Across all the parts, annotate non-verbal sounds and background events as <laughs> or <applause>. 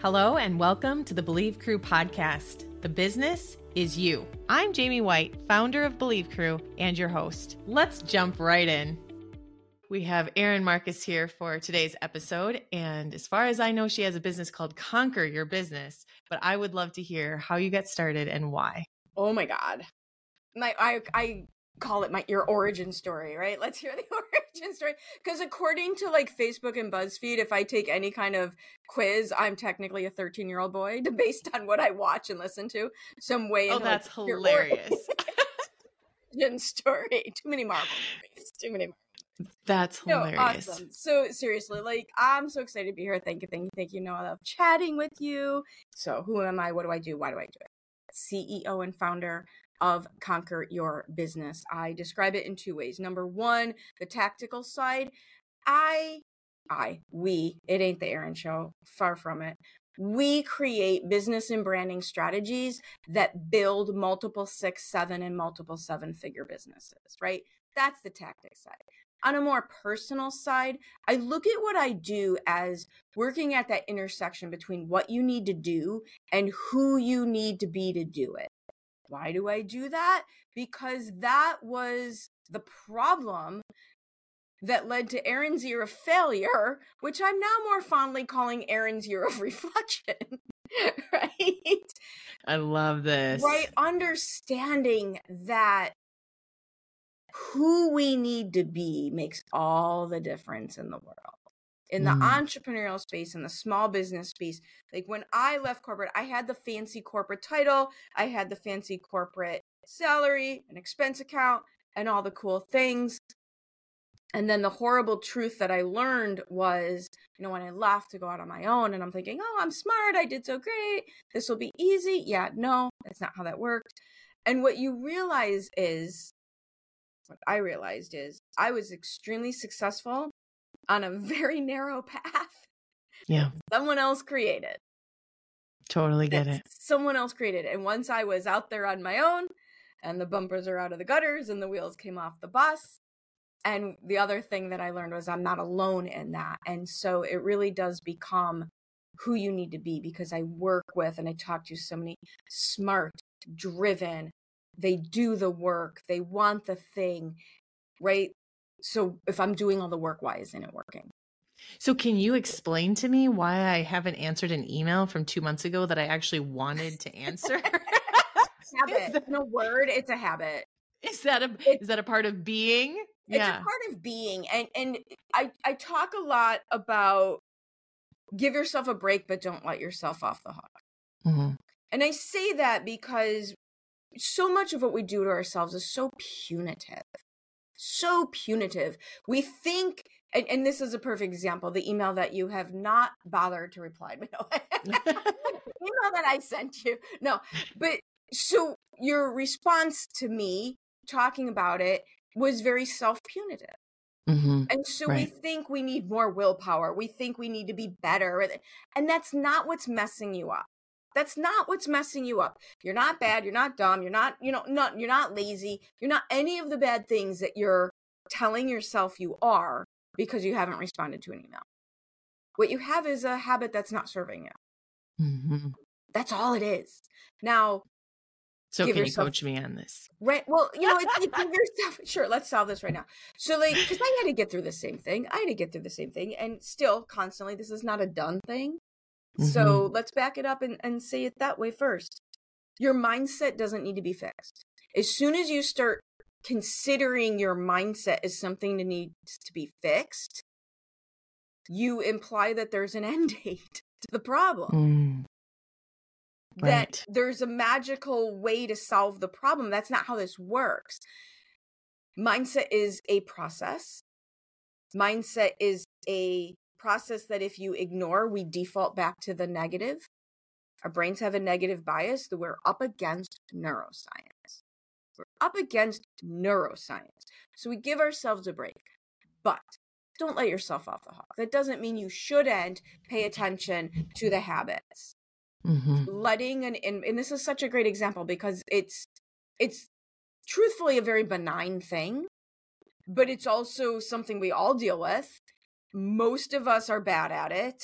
Hello, and welcome to the Believe Crew podcast. The business is you. I'm Jaime White, founder of Believe Crew and your host. Let's jump right in. We have Erin Marcus here for today's episode. And as far as I know, she has a business called Conquer Your Business. But I would love to hear how you got started and why. Oh my God. My I I call it my your origin story, right? Let's hear the <laughs> origin story. Because according to like Facebook and BuzzFeed, if I take any kind of quiz, I'm technically a 13 year old boy <laughs> based on what I watch and listen to. So I'm way. Oh, into, that's like, hilarious. <laughs> origin story. Too many Marvel movies. Too many. Marvel That's hilarious. No, awesome. So seriously, like I'm so excited to be here. Thank you, thank you, thank you. No, I love chatting with you. So who am I? What do I do? Why do I do it? CEO and founder of Conquer Your Business. I describe it in two ways. Number one, the tactical side. I, I, we, it ain't the Erin show, far from it. We create business and branding strategies that build multiple six, seven, and multiple seven figure businesses, right? That's the tactic side. On a more personal side, I look at what I do as working at that intersection between what you need to do and who you need to be to do it. Why do I do that? Because that was the problem that led to Erin's year of failure, which I'm now more fondly calling Erin's year of <laughs> reflection. right? I love this. Right? Understanding that who we need to be makes all the difference in the world. In the mm. entrepreneurial space, in the small business space, like when I left corporate, I had the fancy corporate title, I had the fancy corporate salary, and expense account, and all the cool things. And then the horrible truth that I learned was, you know, when I left to go out on my own, and I'm thinking, oh, I'm smart, I did so great, this will be easy. Yeah, no, that's not how that worked. And what you realize is what I realized is I was extremely successful on a very <laughs> narrow path. Yeah. Someone else created. Totally get it. Someone else created. And once I was out there on my own and the bumpers are out of the gutters and the wheels came off the bus. And the other thing that I learned was I'm not alone in that. And so it really does become who you need to be because I work with and I talk to so many smart, driven, they do the work, they want the thing, right? So if I'm doing all the work, why isn't it working? So can you explain to me why I haven't answered an email from two months ago that I actually wanted to answer? <laughs> <laughs> habit. That, no word. It's a habit. Is that a it's, is that a part of being? It's yeah. a part of being. And and I I talk a lot about give yourself a break, but don't let yourself off the hook. Mm-hmm. And I say that because so much of what we do to ourselves is so punitive. So punitive. We think, and, and this is a perfect example the email that you have not bothered to reply. To. <laughs> No, email that I sent you. No, but so your response to me talking about it was very self punitive. Mm-hmm. And so right. we think we need more willpower. We think we need to be better. And that's not what's messing you up. That's not what's messing you up. You're not bad, you're not dumb, you're not, you know, not you're not lazy. You're not any of the bad things that you're telling yourself you are because you haven't responded to an email. What you have is a habit that's not serving you. Mm-hmm. That's all it is. Now, so can yourself, you coach me on this? Right. Well, you know, it's <laughs> give yourself sure, let's solve this right now. So like because I had to get through the same thing. I had to get through the same thing. And still constantly, this is not a done thing. Mm-hmm. So let's back it up and, and say it that way first. Your mindset doesn't need to be fixed. As soon as you start considering your mindset as something that needs to be fixed, you imply that there's an <laughs> end date to the problem. Mm. Right. That there's a magical way to solve the problem. That's not how this works. Mindset is a process. Mindset is a process that if you ignore, we default back to the negative. Our brains have a negative bias that we're up against neuroscience. We're up against neuroscience. So we give ourselves a break. But don't let yourself off the hook. That doesn't mean you shouldn't pay attention to the habits. Mm-hmm. Letting an and, and this is such a great example because it's it's truthfully a very benign thing, but it's also something we all deal with most of us are bad at it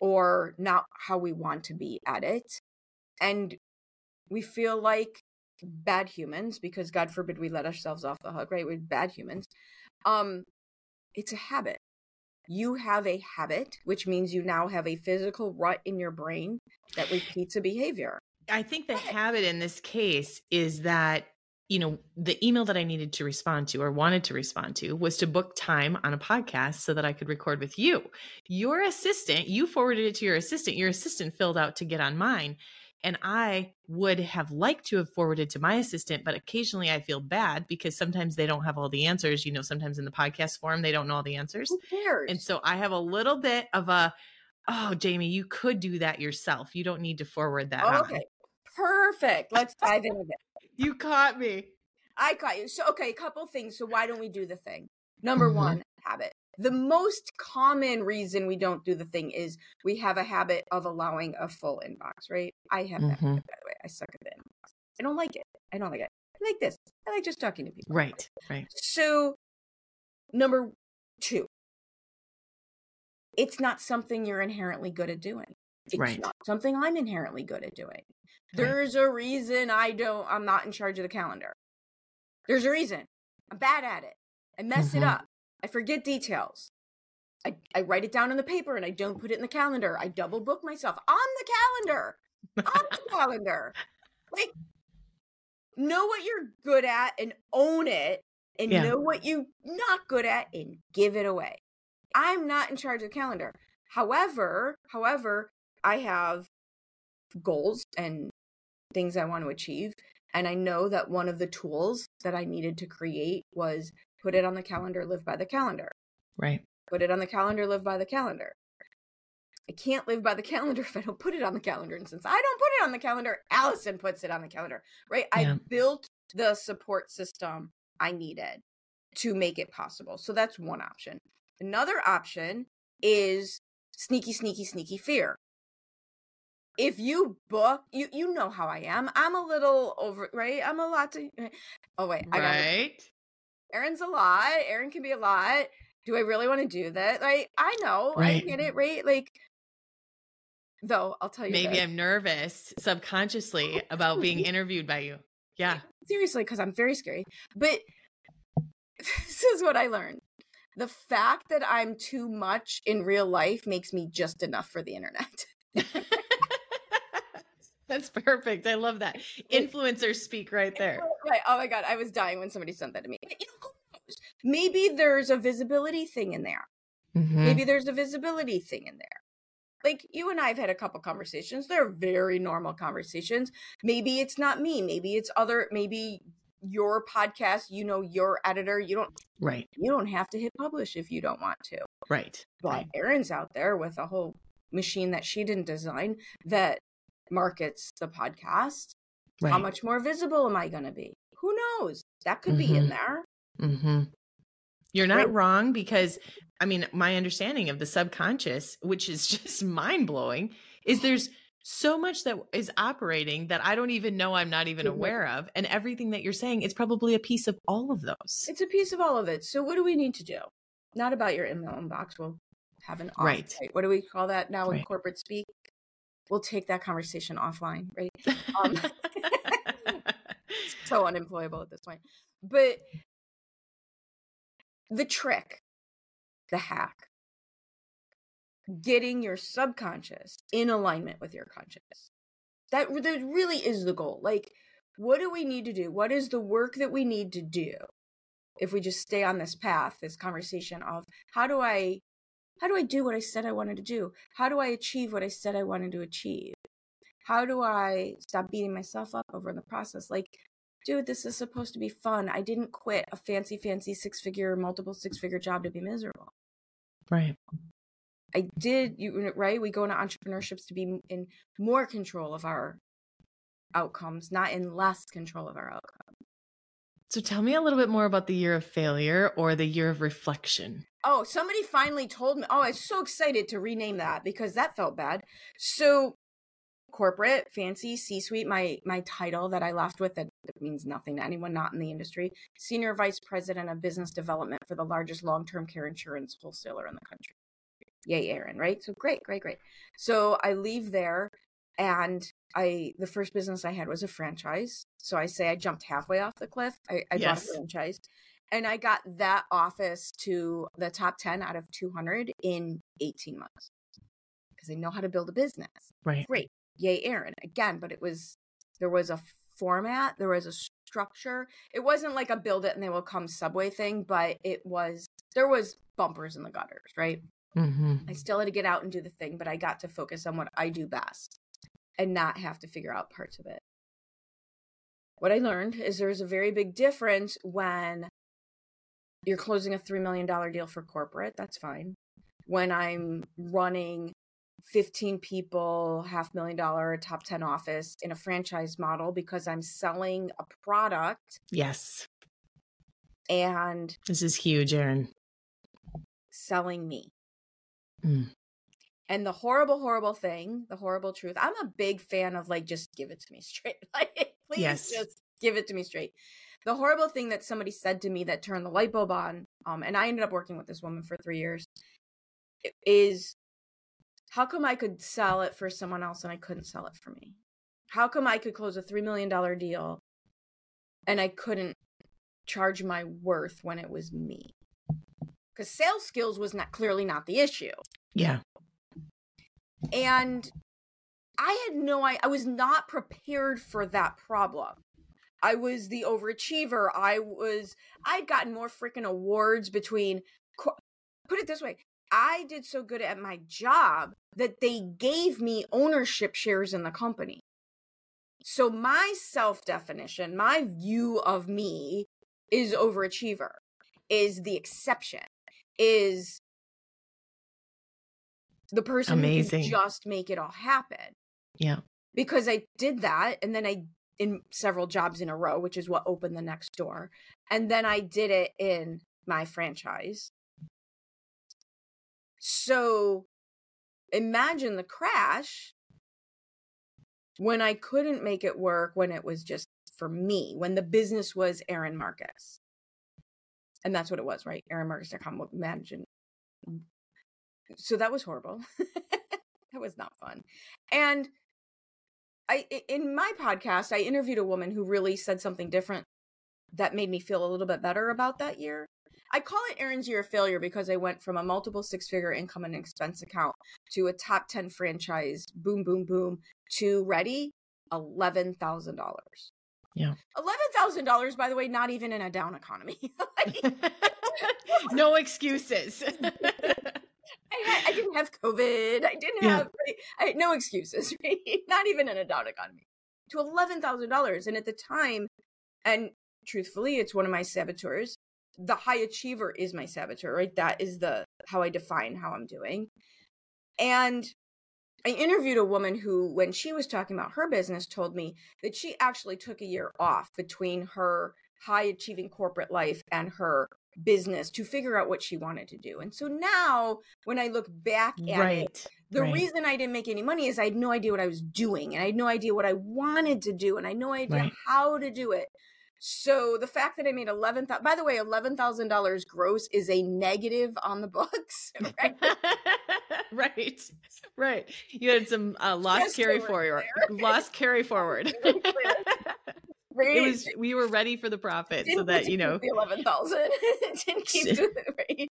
or not how we want to be at it. And we feel like bad humans because God forbid we let ourselves off the hook, right? We're bad humans. Um, it's a habit. You have a habit, which means you now have a physical rut in your brain that repeats a behavior. I think the habit in this case is that you know, the email that I needed to respond to or wanted to respond to was to book time on a podcast so that I could record with you. Your assistant, you forwarded it to your assistant, your assistant filled out to get on mine. And I would have liked to have forwarded to my assistant, but occasionally I feel bad because sometimes they don't have all the answers. You know, sometimes in the podcast form, they don't know all the answers. Who cares? And so I have a little bit of a, oh, Jaime, you could do that yourself. You don't need to forward that. Okay. On. Perfect. Let's dive into it. You caught me. I caught you. So, okay, a couple things. So, why don't we do the thing? Number mm-hmm. one, habit. The most common reason we don't do the thing is we have a habit of allowing a full inbox, right? I have that, mm-hmm. by the way. I suck at the inbox. I don't like it. I don't like it. I like this. I like just talking to people. Right, right. So, number two, it's not something you're inherently good at doing. It's right. not something I'm inherently good at doing. There's right. a reason I don't, I'm not in charge of the calendar. There's a reason. I'm bad at it. I mess mm-hmm. it up. I forget details. I, I write it down on the paper and I don't put it in the calendar. I double book myself on the calendar. on the <laughs> calendar. Like, know what you're good at and own it and yeah. know what you're not good at and give it away. I'm not in charge of the calendar. However, however, I have goals and things I want to achieve. And I know that one of the tools that I needed to create was put it on the calendar, live by the calendar. Right. Put it on the calendar, live by the calendar. I can't live by the calendar <laughs> if I don't put it on the calendar. And since I don't put it on the calendar, Allison puts it on the calendar, right? Yeah. I built the support system I needed to make it possible. So that's one option. Another option is sneaky, sneaky, sneaky fear if you book you you know how i am i'm a little over right? I'm a lot to eh, oh wait i got right. Erin's a lot erin can be a lot. Do i really want to do that? Like i know right. i get it right? Like though i'll tell you maybe i'm nervous subconsciously about being <laughs> interviewed by you. Yeah. seriously because i'm very scary. But <laughs> this is what i learned. The fact that i'm too much in real life makes me just enough for the internet <laughs> That's perfect. I love that. Influencers speak right there. Right. Oh my god, I was dying when somebody sent that to me. Maybe there's a visibility thing in there. Mm-hmm. Maybe there's a visibility thing in there. Like you and I have had a couple conversations. They're very normal conversations. Maybe it's not me. Maybe it's other. Maybe your podcast. You know your editor. You don't. Right. You don't have to hit publish if you don't want to. Right. But right. Erin's out there with a whole machine that she didn't design that markets the podcast. Right. How much more visible am I going to be? Who knows? That could mm-hmm. be in mm-hmm. there. Mm-hmm. You're not right. wrong because, I mean, my understanding of the subconscious, which is <laughs> just mind blowing, is there's so much that is operating that I don't even know I'm not even mm-hmm. aware of. And everything that you're saying is probably a piece of all of those. It's a piece of all of it. So, what do we need to do? Not about your email inbox. We'll have an off right. What do we call that now in corporate speak? We'll take that conversation offline, right? Um, <laughs> <laughs> so unemployable at this point. But the trick, the hack, getting your subconscious in alignment with your conscious. That, that really is the goal. Like, what do we need to do? What is the work that we need to do if we just stay on this path, this conversation of how do I how do I do what I said I wanted to do? How do I achieve what I said I wanted to achieve? How do I stop beating myself up over the process? Like, dude, this is supposed to be fun. I didn't quit a fancy, fancy six figure, multiple six figure job to be miserable. Right. I did, you right? We go into entrepreneurships to be in more control of our outcomes, not in less control of our outcomes. So tell me a little bit more about the year of failure or the year of reflection. Oh, somebody finally told me. Oh, I was so excited to rename that because that felt bad. So corporate, fancy, C-suite, my my title that I left with that means nothing to anyone not in the industry. Senior Vice President of Business Development for the largest long-term care insurance wholesaler in the country. Yay, Erin, right? So great, great, great. So I leave there and I the first business I had was a franchise. So I say I jumped halfway off the cliff. I, I yes. bought a franchise. And I got that office to the top 10 out of 200 in 18 months because I know how to build a business. Right. Great. Yay, Erin. Again, but it was, there was a format, there was a structure. It wasn't like a build it and they will come subway thing, but it was, there was bumpers in the gutters, right? Mm-hmm. I still had to get out and do the thing, but I got to focus on what I do best and not have to figure out parts of it. What I learned is there's a very big difference when you're closing a $3 million deal for corporate. That's fine. When I'm running 15 people, half million dollar, top 10 office in a franchise model because I'm selling a product. Yes. And this is huge, Erin. Selling me. Mm. And the horrible, horrible thing, the horrible truth. I'm a big fan of like, just give it to me <laughs> straight. Like, please yes. just give it to me straight. The horrible thing that somebody said to me that turned the light bulb on, um, and I ended up working with this woman for three years, is how come I could sell it for someone else and I couldn't sell it for me? How come I could close a $3 million deal and I couldn't charge my worth when it was me? Because sales skills was not clearly not the issue. Yeah. And I had no I, I was not prepared for that problem. I was the overachiever. I was I'd gotten more freaking awards between put it this way. I did so good at my job that they gave me ownership shares in the company. So my self definition, my view of me is overachiever, is the exception, is the person Amazing. who can just make it all happen. Yeah. Because I did that and then I in several jobs in a row, which is what opened the next door. And then I did it in my franchise. So imagine the crash when I couldn't make it work, when it was just for me, when the business was Erin Marcus. And that's what it was, right? ErinMarcus.com. Imagine so that was horrible. <laughs> that was not fun. And I in my podcast, I interviewed a woman who really said something different that made me feel a little bit better about that year. I call it Erin's year of failure because I went from a multiple six figure income and expense account to a top 10 franchise, boom, boom, boom, to ready $11,000. Yeah. $11,000, by the way, not even in a down economy. <laughs> <laughs> no <laughs> excuses. I, had, I didn't have COVID. I didn't yeah. have I had no excuses, <laughs> right? Not even in a down economy. To eleven thousand dollars, and at the time, and truthfully, it's one of my saboteurs. The high achiever is my saboteur, right? That is the how I define how I'm doing. And I interviewed a woman who, when she was talking about her business, told me that she actually took a year off between her high achieving corporate life and her business to figure out what she wanted to do. And so now when I look back at right. it, the right. reason I didn't make any money is I had no idea what I was doing and I had no idea what I wanted to do and I had no idea right. how to do it. So the fact that I made eleven thousand by the way, eleven thousand dollars gross is a negative on the <laughs> books. <laughs> Right. right. Right. You had some uh, lost carry forward. Lost carry forward. Right. It was we were ready for the profit so that you know the eleven thousand <laughs> didn't keep <laughs> doing it right.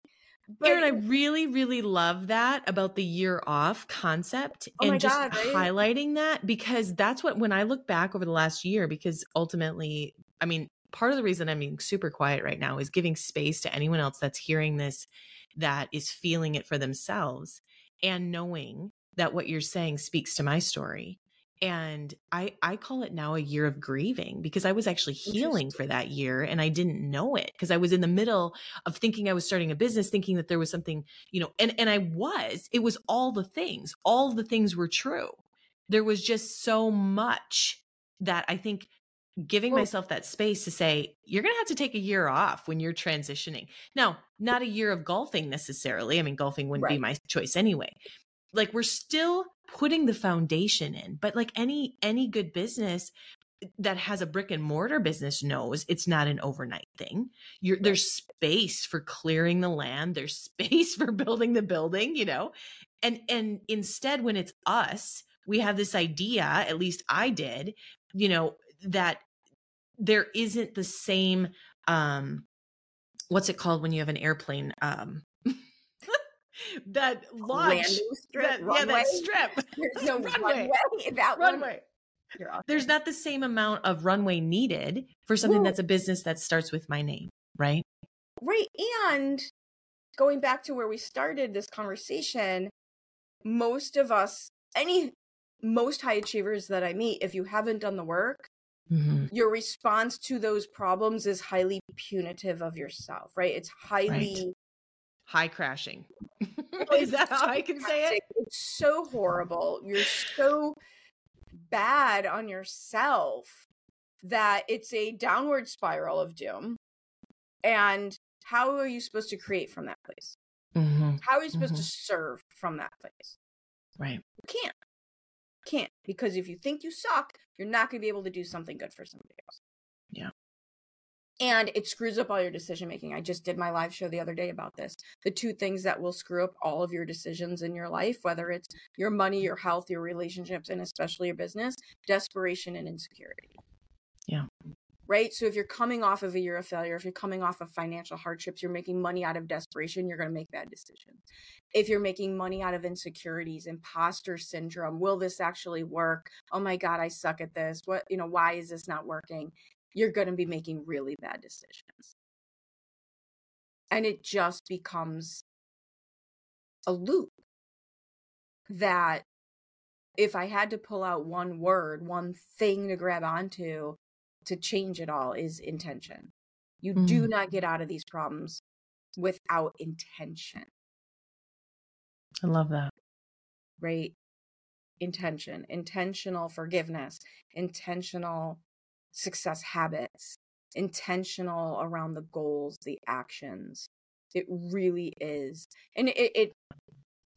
But, Erin, I really, really love that about the year off concept oh and just God, right? highlighting that because that's what when I look back over the last year, because ultimately, I mean, part of the reason I'm being super quiet right now is giving space to anyone else that's hearing this that is feeling it for themselves and knowing that what you're saying speaks to my story and i i call it now a year of grieving because i was actually healing for that year and i didn't know it because i was in the middle of thinking i was starting a business thinking that there was something you know and and i was it was all the things all the things were true. There was just so much that i think giving well, myself that space to say you're going to have to take a year off when you're transitioning. Now not a year of golfing necessarily i mean golfing wouldn't right. be my choice anyway like we're still putting the foundation in but like any any good business that has a brick and mortar business knows it's not an overnight thing. You're. There's space for clearing the land. There's <laughs> space for building the building, you know, and and instead, when it's us, we have this idea. At least I did, you know, that there isn't the same. um What's it called when you have an airplane? Um that launch strip, that, yeah that strip <laughs> there's no <laughs> runway, runway <laughs> that runway there's not the same amount of runway needed for something that's a business that starts with my name, right? Right. And going back to where we started this conversation, most of us, any most high achievers that I meet, if you haven't done the work, mm-hmm. your response to those problems is highly punitive of yourself, right? It's highly. High crashing. <laughs> is that how I can say it? It's so horrible. You're so bad on yourself that it's a downward spiral of doom. And how are you supposed to create from that place? Mm-hmm. How are you supposed mm-hmm. to serve from that place? Right. You can't. Can't. Because if you think you suck, you're not going to be able to do something good for somebody else. Yeah and it screws up all your decision making. I just did my live show the other day about this. The two things that will screw up all of your decisions in your life, whether it's your money, your health, your relationships, and especially your business, desperation and insecurity. Yeah. Right. So if you're coming off of a year of failure, if you're coming off of financial hardships, you're making money out of desperation, you're going to make bad decisions. If you're making money out of insecurities, imposter syndrome, will this actually work? Oh my God, I suck at this. What, you know, why is this not working? You're going to be making really bad decisions. And it just becomes a loop that if I had to pull out one word, one thing to grab onto to change it all is intention. You mm. do not get out of these problems without intention. I love that. Right? Intention, intentional forgiveness, intentional success habits, intentional around the goals, the actions. It really is. And it, it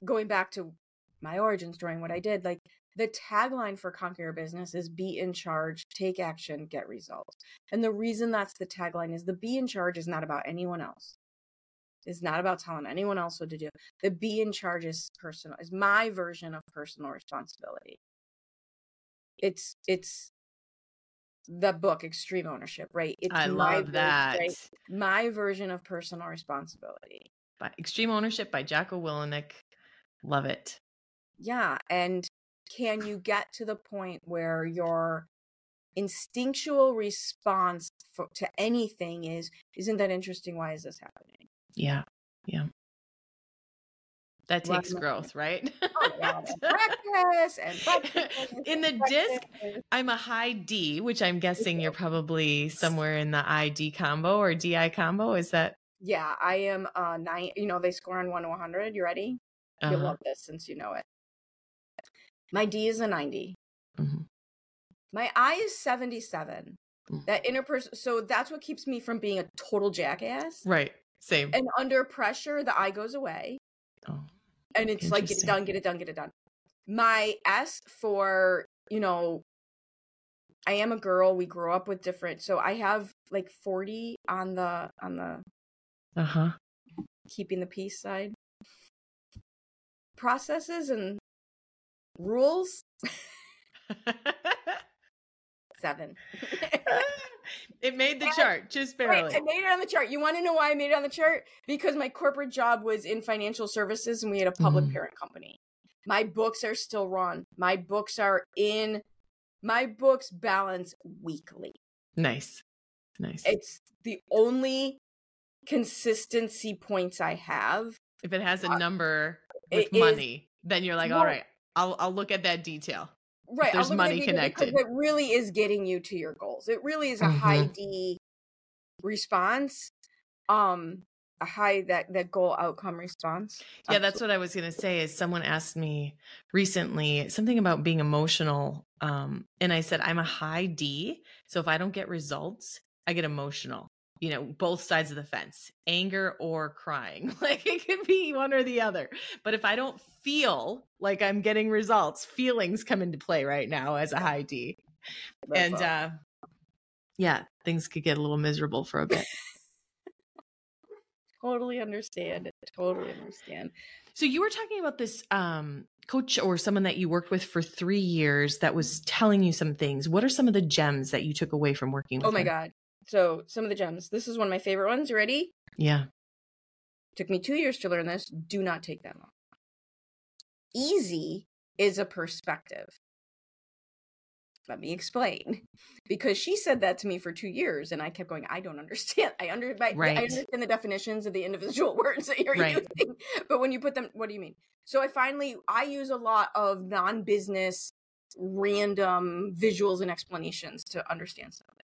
going back to my origin story and what I did, like the tagline for Conquer Your Business is be in charge, take action, get results. And the reason that's the tagline is the be in charge is not about anyone else. It's not about telling anyone else what to do. The be in charge is personal, is my version of personal responsibility. It's it's the book extreme ownership right? It's i love that right? my version of personal responsibility. By extreme ownership by jocko willink love it. Yeah and can you get to the point where your instinctual response for, to anything is isn't that interesting? Why is this happening? Yeah yeah that takes growth, right? Oh, practice <laughs> and practice <laughs> in the disc, I'm a high D, which I'm guessing you're probably somewhere in the ID combo or DI combo. Is that? Yeah, I am uh nine. You know, they score on one to 100. You ready? Uh-huh. You'll love this since you know it. My D is a 90. Mm-hmm. My I is 77. Mm-hmm. That interpersonal. So that's what keeps me from being a total jackass. Right. Same. And under pressure, the I goes away. Oh and it's like get it done, get it done, get it done. My S for you know, I am a girl. We grow up with different, so I have like forty on the on the uh huh keeping the peace side processes and rules. <laughs> Seven. <laughs> it made the chart just barely. Right, I made it on the chart. You want to know why I made it on the chart? Because my corporate job was in financial services and we had a public mm. parent company. My books are still run. My books are in my books balance weekly. Nice. Nice. It's the only consistency points I have. If it has a number with money, is, then you're like, all right, I'll I'll look at that detail right there's money connected. it really is getting you to your goals. It really is a mm-hmm. high d response um a high that that goal outcome response. Yeah that's what i was going to say is someone asked me recently something about being emotional um and i said i'm a high d so if i don't get results i get emotional you know both sides of the fence anger or crying <laughs> like it could be one or the other but if i don't feel like i'm getting results feelings come into play right now as a high d and uh yeah, things could get a little miserable for a bit. <laughs> totally understand. Totally understand. So you were talking about this um coach or someone that you worked with for 3 years that was telling you some things. What are some of the gems that you took away from working with Oh my her? god. So, some of the gems. This is one of my favorite ones. You ready? Yeah. Took me 2 years to learn this. Do not take that long. Easy is a perspective. Let me explain. Because she said that to me for two years, and I kept going, I don't understand. I, under, I, I understand the definitions of the individual <laughs> words that you're Right. using, but when you put them, what do you mean? So I finally, I use a lot of non business, random visuals and explanations to understand something.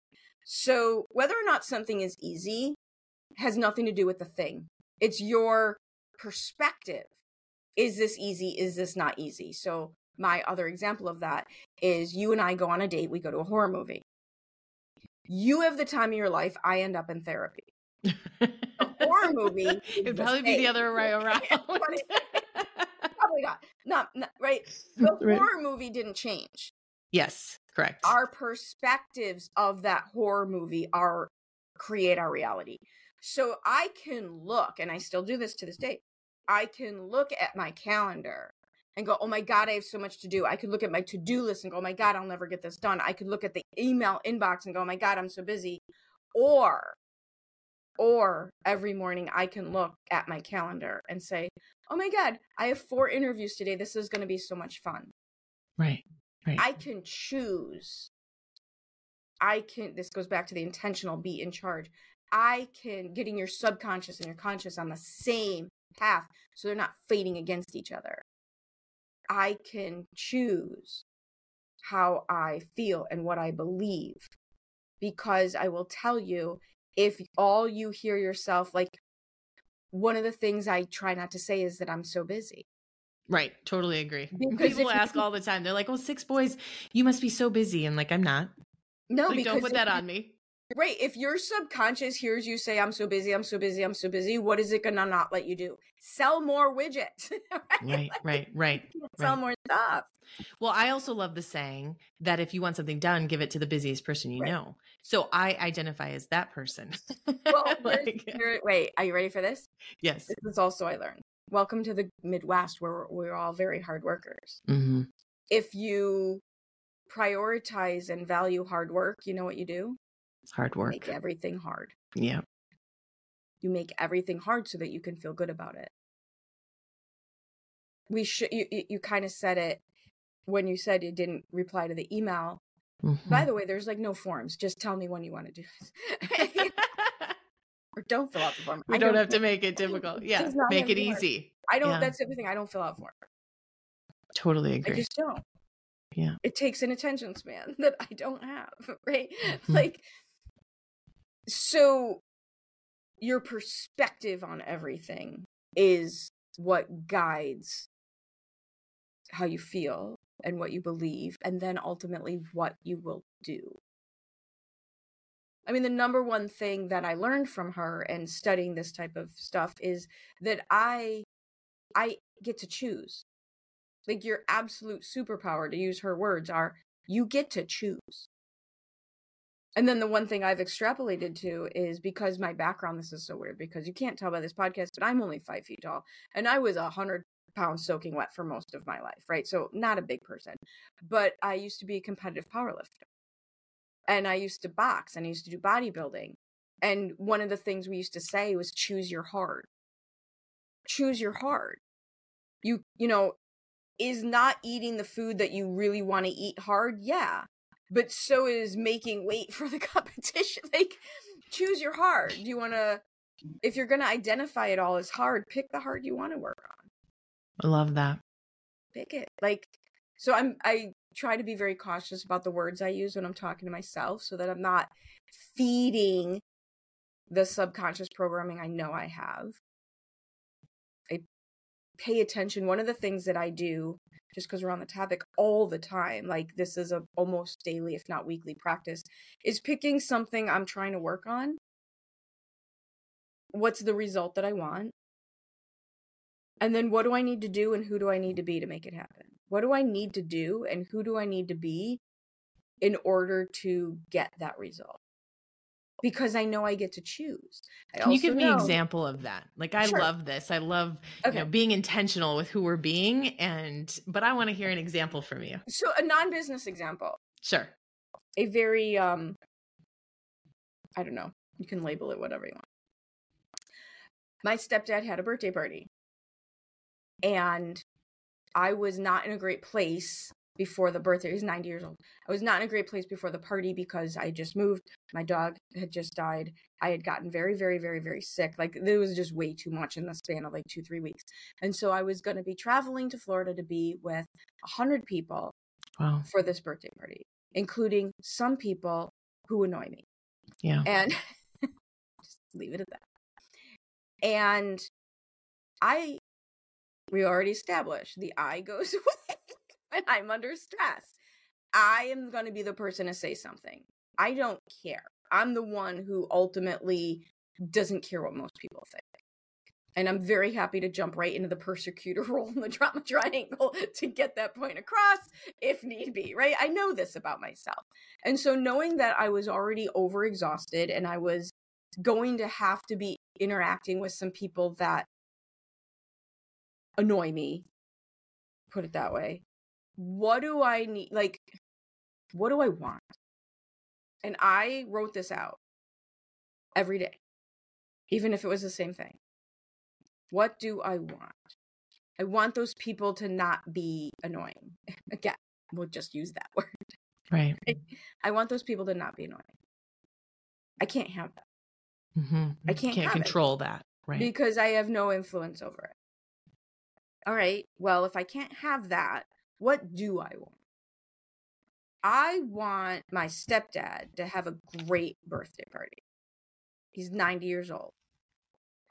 So whether or not something is easy has nothing to do with the thing, it's your perspective. Is this easy? Is this not easy? So my other example of that is you and I go on a date, we go to a horror movie. You have the time of your life, I end up in therapy. A <laughs> horror movie It'd probably be the other way <laughs> around. <laughs> Probably not. Not, not right. The Right. horror movie didn't change. yes, correct. Our perspectives of that horror movie are create our reality. So I can look, and I still do this to this day. I can look at my calendar and go, oh my God, I have so much to do. I could look at my to do list and go, oh my God, I'll never get this done. I could look at the email inbox and go, oh my God, I'm so busy. Or, or every morning I can look at my calendar and say, oh my God, I have four interviews today. This is going to be so much fun. right. Right. I can choose. I can, this goes back to the intentional be in charge. I can getting your subconscious and your conscious on the same path so they're not fighting against each other. I can choose how I feel and what I believe because I will tell you if all you hear yourself, like one of the things I try not to say is that I'm so busy. Right, totally agree. Because People ask all the time. They're like, "Oh, six boys, you must be so busy." I'm like, "I'm not." No, like, don't put that on me. Right. If your subconscious hears you say, I'm so busy, I'm so busy, I'm so busy, what is it going to not let you do? Sell more widgets. <laughs> Right, right, right. Sell right. more stuff. Well, I also love the saying that if you want something done, give it to the busiest person you Right. know. So I identify as that person. Well, <laughs> Like, wait, are you ready for this? yes. This is also I learned. Welcome to the Midwest where we're, we're all very hard workers. hmm If you prioritize and value hard work, you know what you do? Hard work. Make everything hard. Yeah. You make everything hard so that you can feel good about it. We should you you, kind of said it when you said you didn't reply to the email. Mhm. By the way, there's like no forms. Just tell me when you want to do it. <laughs> or don't fill out the form. we I don't have to make it difficult. Yeah. Make it anymore. easy. I don't yeah. that's the other thing. I don't fill out forms. Totally agree. I just don't. Yeah. It takes an attention span <laughs> that I don't have, <laughs> right? Mhm. Like so your perspective on everything is what guides how you feel and what you believe and then ultimately what you will do. I mean the number one thing that I learned from her and studying this type of stuff is that I I get to choose. Like your absolute superpower to use her words are you get to choose. And then the one thing i've extrapolated to is because my background this is so weird because you can't tell by this podcast but i'm only five feet tall and i was a hundred pounds soaking wet for most of my life right? So not a big person but i used to be a competitive powerlifter and i used to box and i used to do bodybuilding and one of the things we used to say was choose your hard choose your hard you you know is not eating the food that you really want to eat hard? Yeah but so is making weight <laughs> for the competition. <laughs> Like choose your hard do you want to if you're going to identify it all as hard pick the hard you want to work on. I love that. pick it. Like so i'm i try to be very cautious about the words i use when i'm talking to myself so that i'm not feeding the subconscious programming i know i have. I pay attention. One of the things that i do just because we're on the topic all the time like this is a almost daily if not weekly practice is picking something i'm trying to work on. What's the result that i want? And then what do I need to do and who do I need to be to make it happen? What do I need to do and who do I need to be in order to get that result because I know I get to choose. I Can you give me know, an example of that? Like I Sure. love this. I love Okay. you know being intentional with who we're being and but I want to hear an example from you. So a non-business example, Sure. a very um I don't know. You can label it whatever you want. My stepdad had a birthday party. And I was not in a great place before the birthday. He's 90 years old. I was not in a great place before the party because I just moved. My dog had just died. I had gotten very, very, very, very sick. Like there was just way too much in the span of like two, three weeks. And so I was going to be traveling to Florida to be with a hundred people Wow. for this birthday party, including some people who annoy me. Yeah. And <laughs> just leave it at that. And I, we already established the I goes <laughs> away when I'm under stress. I am going to be the person to say something. I don't care. I'm the one who ultimately doesn't care what most people think. And I'm very happy to jump right into the persecutor <laughs> role in the drama triangle <laughs> to get that point across if need be, right? I know this about myself. And so knowing that I was already overexhausted and I was going to have to be interacting with some people that annoy me, put it that way. What do I need? Like, what do I want? And I wrote this out every day, even if it was the same thing. What do I want? I want those people to not be annoying. <laughs> Again, we'll just use that <laughs> word. Right. I want those people to not be annoying. I can't have that hmm I can't have it. control that. Right. because I have no influence over it. All right. Well, if I can't have that, what do I want? I want my stepdad to have a great birthday party. He's 90 years old.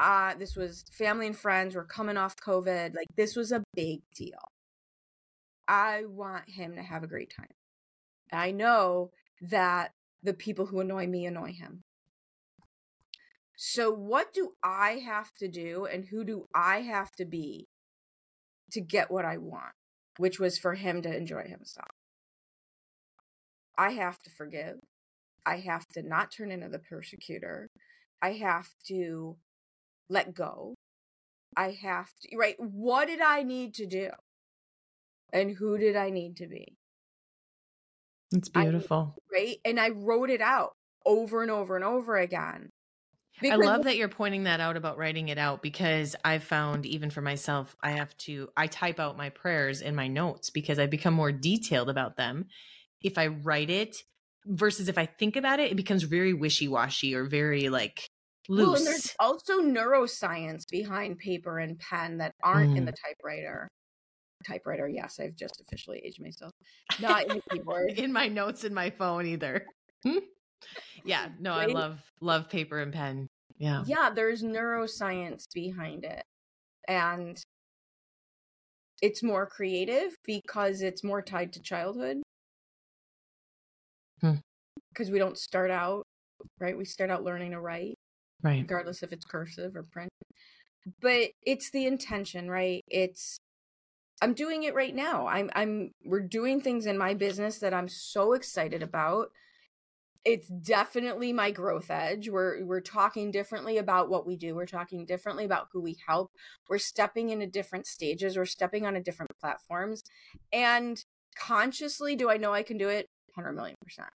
Uh, this was family and friends. We're coming off COVID. Like, this was a big deal. I want him to have a great time. I know that the people who annoy me annoy him. So, what do I have to do and who do I have to be to get what I want, which was for him to enjoy himself? I have to forgive. I have to not turn into the persecutor. I have to let go. I have to, right? What did I need to do? And who did I need to be? it's I- beautiful. Right? And I wrote it out over and over and over again. I love that you're pointing that out about writing it out because I've found even for myself, I have to I type out my prayers in my notes because I become more detailed about them. If I write it versus if I think about it, it becomes very wishy-washy or very like loose. Well, and there's also neuroscience behind paper and pen that aren't in Mm. the typewriter. Typewriter, yes, I've just officially aged myself. Not in the keyboard. <laughs> in my notes in my phone either. <laughs> Hmm? yeah, no, I love love paper and pen. Yeah. yeah, there's neuroscience behind it. And it's more creative because it's more tied to childhood. Hmm. Because we don't start out, right? We start out learning to write. Right. regardless if it's cursive or print. But it's the intention, right? It's I'm doing it right now. I'm I'm we're doing things in my business that I'm so excited about. It's definitely my growth edge. We're we're talking differently about what we do. We're talking differently about who we help. We're stepping into different stages. We're stepping on a different platforms. And consciously, do I know I can do it? 100 million percent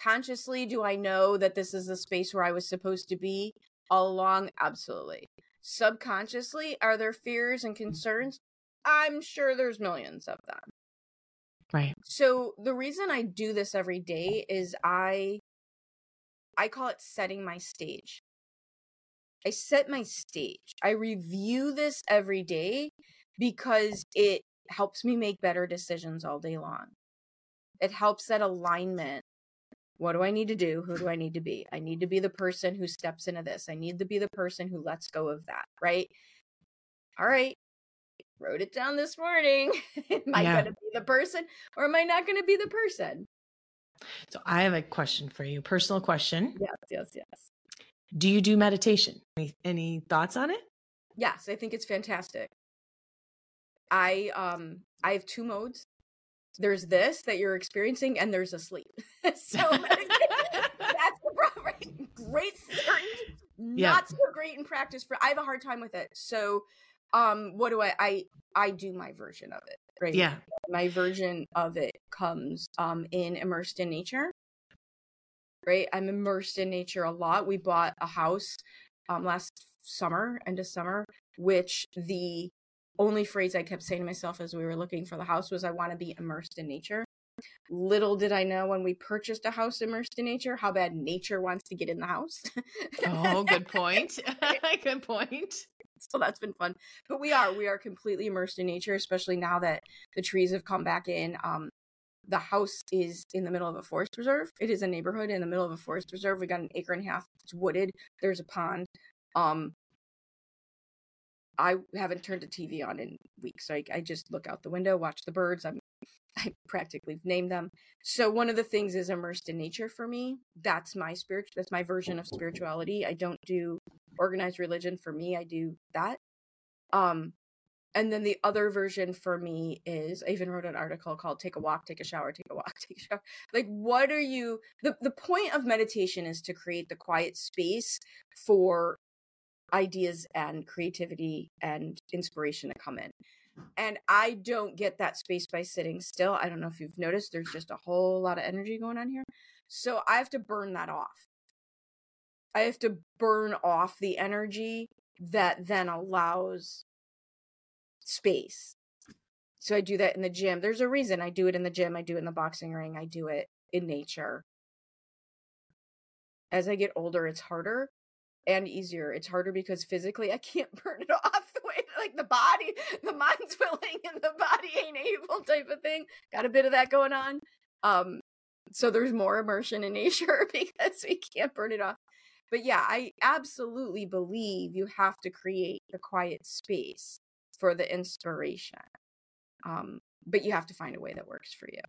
consciously do i know that this is the space where i was supposed to be all along absolutely subconsciously are there fears and mm-hmm. concerns i'm sure there's millions of them Right. so the reason i do this every day is i i call it setting my stage i set my stage i review this every day because it helps me make better decisions all day long it helps that alignment what do I need to do? Who do I need to be? I need to be the person who steps into this. I need to be the person who lets go of that, right? All right. Wrote it down this morning. <laughs> am I Yeah. going to be the person or am I not going to be the person? So I have a question for you. Personal question. Yes, yes, yes. Do you do meditation? Any, any thoughts on it? Yes, I think it's fantastic. I um I have two modes. there's this that you're experiencing and there's a sleep. <laughs> so <laughs> that's the problem. Great theory, yeah. not so great in practice. For I have a hard time with it. So, um, what do I? I I do my version of it. Right. Yeah. My version of it comes um in immersed in nature. Right. I'm immersed in nature a lot. We bought a house um last summer, end of summer, which the only phrase I kept saying to myself as we were looking for the house was, I want to be immersed in nature. Little did I know when we purchased a house immersed in nature how bad nature wants to get in the house. oh, good <laughs> point. <laughs> good point. <laughs> So that's been fun. But we are, we are completely immersed in nature, especially now that the trees have come back in. Um, the house is in the middle of a forest reserve. It is a neighborhood in the middle of a forest reserve. We got an acre and a half. It's wooded. There's a pond. Um, I haven't turned the TV on in weeks. So I, just look out the window, watch the birds. I'm <laughs> I practically name them. So one of the things is immersed in nature for me. That's my spirit. That's my version of spirituality. I don't do organized religion. For me, I do that. Um, and then the other version for me is I even wrote an article called "Take a Walk, Take a Shower, Take a Walk, <laughs> Take a Shower." Like, what are you? the The point of meditation is to create the quiet space for ideas and creativity and inspiration to come in. And I don't get that space by sitting still. I don't know if you've noticed, there's just a whole lot of energy going on here. So I have to burn that off. I have to burn off the energy that then allows space. So I do that in the gym. There's a reason I do it in the gym, I do it in the boxing ring, I do it in nature. As I get older, it's harder and easier. It's harder because physically I can't <laughs> burn it off the way like the body, the mind's <laughs> willing and the body ain't able type of thing. Got a bit of that going on. Um so there's more immersion in <laughs> nature because we can't burn it off. But yeah, I absolutely believe you have to create the quiet space for the inspiration. Um but you have to find a way that works for you.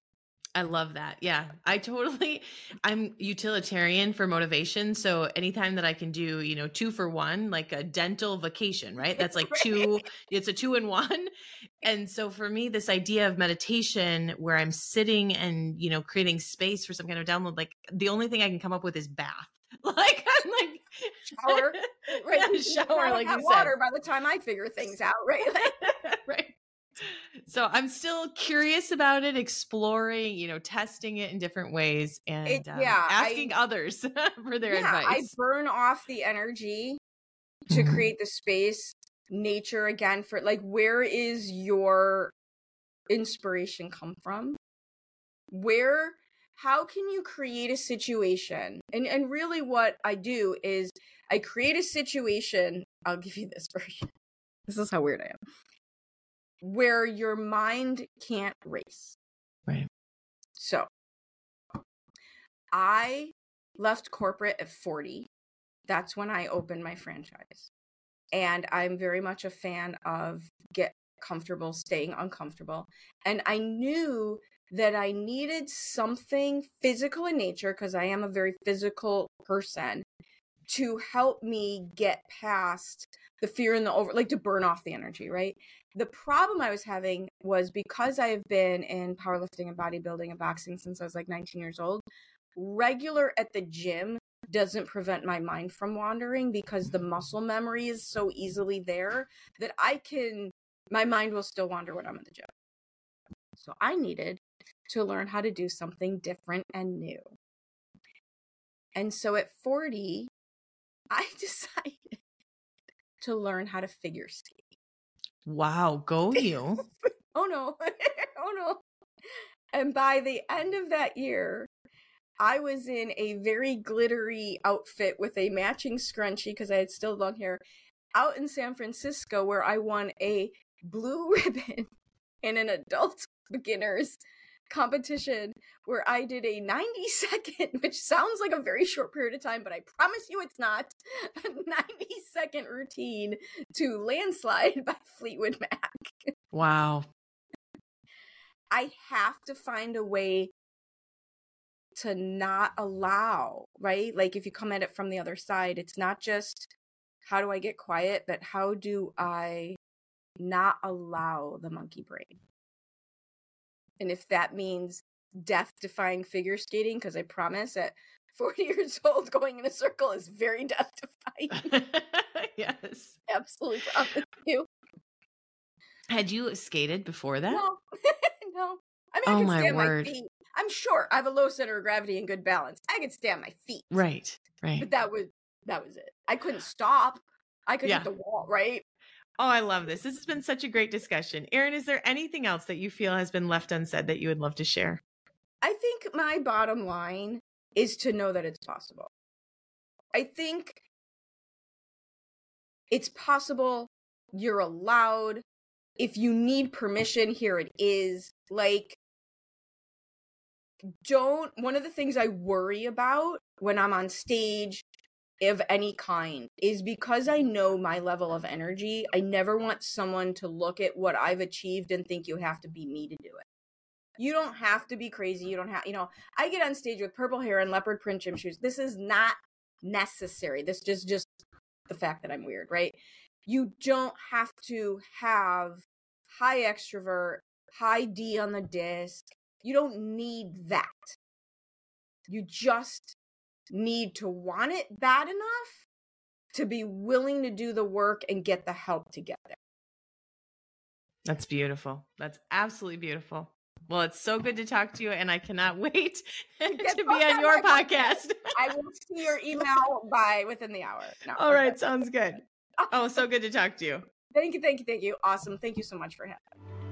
I love that. Yeah. I totally <laughs> I'm utilitarian for motivation, so anytime that I can do, you know, two for one, like a dental vacation, right? That's like <laughs> two it's a two in one. And so for me this idea of meditation where I'm sitting and, you know, creating space for some kind of download, like the only thing I can come up with is bath. <laughs> Like I'm like shower, <laughs> right? Yeah, shower, like you water said. by the time I figure things out, <laughs> right? Like, right so I'm still curious about it, exploring, you know, testing it in different ways and it, um, yeah, asking I, others for their yeah, advice. I burn off the energy to mm-hmm. create the space, nature again for like where is your inspiration come from? Where how can you create a situation? And and really what I do is I create a situation, I'll give you this <laughs> version. This is how weird I am where your mind can't race. Right. So I left corporate at 40. That's when I opened my franchise. And I'm very much a fan of get comfortable staying uncomfortable. And I knew that I needed something physical in nature because I am a very physical person to help me get past the fear and the over like to burn off the energy, right? the problem I was having was because I have been in powerlifting and bodybuilding and boxing since I was like 19 years old, regular at the gym doesn't prevent my mind from wandering because the muscle memory is so easily there that I can, my mind will still wander when I'm in the gym. So I needed to learn how to do something different and new. And so at 40, <laughs> I decided to learn how to figure skate. Wow, go you. <laughs> oh no. <laughs> oh no. And by the end of that year, I was in a very glittery outfit with a matching scrunchie because I had still long hair out in San Francisco where I won a blue ribbon in an adult beginners competition where I did a 90 <laughs> second, which sounds like a very short period of time, but I promise you it's not, <laughs> a 90 second routine to Landslide <laughs> by Fleetwood Mac. Wow. I have to find a way to not allow, right? Like if you come at it from the other side, it's not just how do I get quiet, but how do I not allow the monkey brain? And if that means death defying figure skating, because I promise at <laughs> 40 years old, going in a circle is very <laughs> death defying. <laughs> yes. Absolutely promise you. Had you skated before that? No. no. I mean, Oh, I can my stand word. my feet. I'm sure I have a low center of gravity and good balance. I could stand my feet. Right. Right. But that was that was it. I couldn't stop. I could Yeah. hit the wall, right? Oh, I love this. This has been such a great discussion. Erin, is there anything else that you feel has been left unsaid that you would love to share? I think my bottom line is to know that it's possible. I think it's possible. You're allowed. If you need permission, here it is. Like, don't. One of the things I worry about when I'm on stage of any kind is because I know my level of energy, I never want someone to look at what I've achieved and think you have to be me to do it. You don't have to be crazy. You don't have, you know, I get on stage with purple hair and leopard print gym shoes. This is not necessary. This just just the fact that I'm weird, right? You don't have to have high extrovert, high D on the DISC. You don't need that. You just need to want it bad enough to be willing to do the work and get the help to get there. That's beautiful. That's absolutely beautiful. Well, it's so good to talk to you, and I cannot <laughs> wait <laughs> to be on your my <laughs> podcast. I will see your email by within the hour. No, All okay. sounds good. Oh, so good to talk to you. Thank you, thank you, thank you. Awesome. Thank you so much for having me.